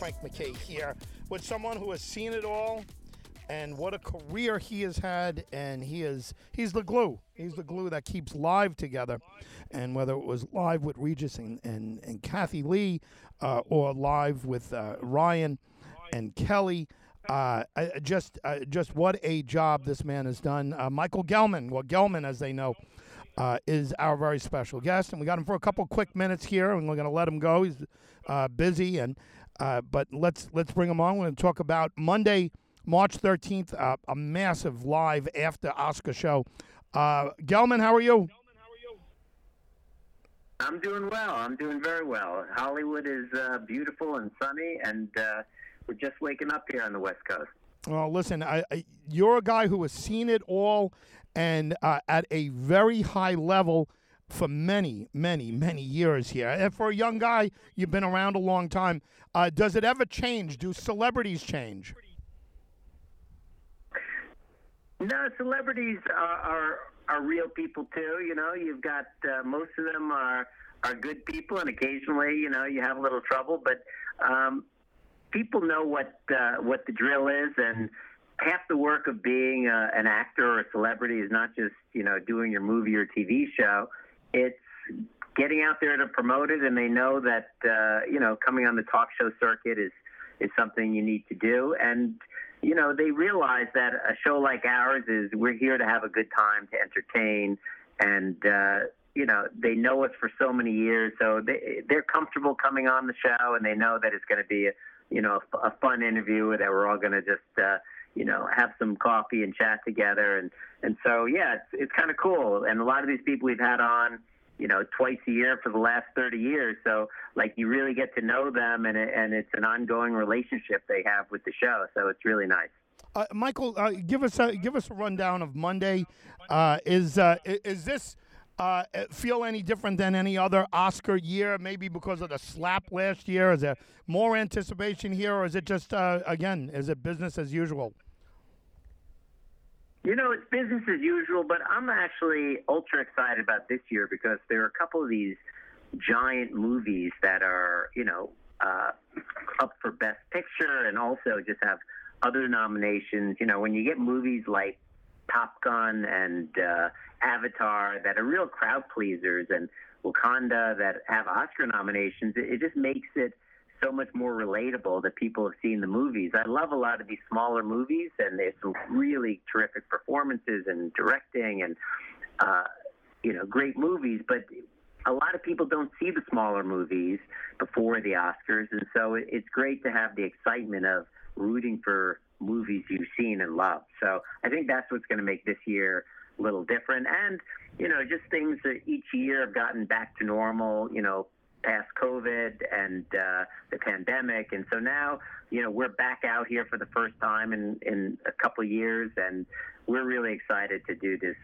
Frank McKay here with someone who has seen it all and what a career he has had and he is he's the glue. He's the glue that keeps live together. And whether it was live with regis and, and, and Kathie Lee uh, or live with uh, ryan and kelly uh, just uh, just what a job this man has done. Uh, michael gelman well gelman as they know uh, is our very special guest, and we got him for a couple quick minutes here, and we're going to let him go. He's uh, busy, and uh, but let's let's bring him on. We're going to talk about Monday, March thirteenth, uh, a massive live after Oscar show. Uh, Gelman, how are you? I'm doing well. I'm doing very well. Hollywood is uh, beautiful and sunny, and uh, we're just waking up here on the West Coast. Well, listen, I, I, you're a guy who has seen it all, and uh, at a very high level for many, many, many years here. And for a young guy, you've been around a long time. Uh, does it ever change? Do celebrities change? No, celebrities are, are are real people too. You know, you've got uh, most of them are are good people, and occasionally, you know, you have a little trouble. But um, people know what uh, what the drill is, and half the work of being uh, an actor or a celebrity is not just you know doing your movie or TV show. It's getting out there to promote it, and they know that uh, you know coming on the talk show circuit is is something you need to do, and you know they realize that a show like ours is we're here to have a good time, to entertain, and uh, you know they know us for so many years, so they they're comfortable coming on the show, and they know that it's going to be a you know a, a fun interview that we're all going to just. Uh, you know, have some coffee and chat together, and and so yeah, it's it's kind of cool. And a lot of these people we've had on, you know, twice a year for the last 30 years. So like you really get to know them and, it, and it's an ongoing relationship they have with the show. So it's really nice. Uh, Michael, uh, give us a give us a rundown of Monday. Uh, is uh, is this uh, feel any different than any other Oscar year? Maybe because of the slap last year. Is there more anticipation here, or is it just uh, again? Is it business as usual? You know, it's business as usual, but I'm actually ultra excited about this year because there are a couple of these giant movies that are, you know, uh, up for Best Picture and also just have other nominations. You know, when you get movies like Top Gun and uh, Avatar that are real crowd pleasers and Wakanda that have Oscar nominations, it, it just makes it so much more relatable that people have seen the movies. I love a lot of these smaller movies, and there's some really terrific performances and directing and uh, you know great movies. But a lot of people don't see the smaller movies before the Oscars, and so it, it's great to have the excitement of rooting for movies you've seen and loved. So I think that's what's going to make this year a little different, and you know just things that each year have gotten back to normal. You know past COVID and uh, the pandemic, and so now you know we're back out here for the first time in in a couple years, and we're really excited to do this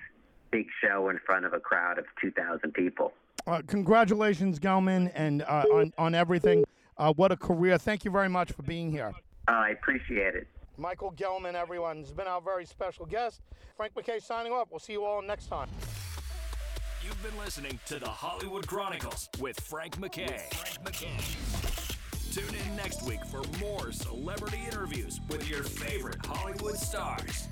big show in front of a crowd of 2,000 people. Uh, congratulations, Gelman, and uh, on on everything. Uh, what a career! Thank you very much for being here. I appreciate it. Michael Gelman, everyone, has been our very special guest. Frank McKay signing off. We'll see you all next time. You've been listening to the Hollywood Chronicles with Frank McKay. Frank McKay. Tune in next week for more celebrity interviews with your favorite Hollywood stars.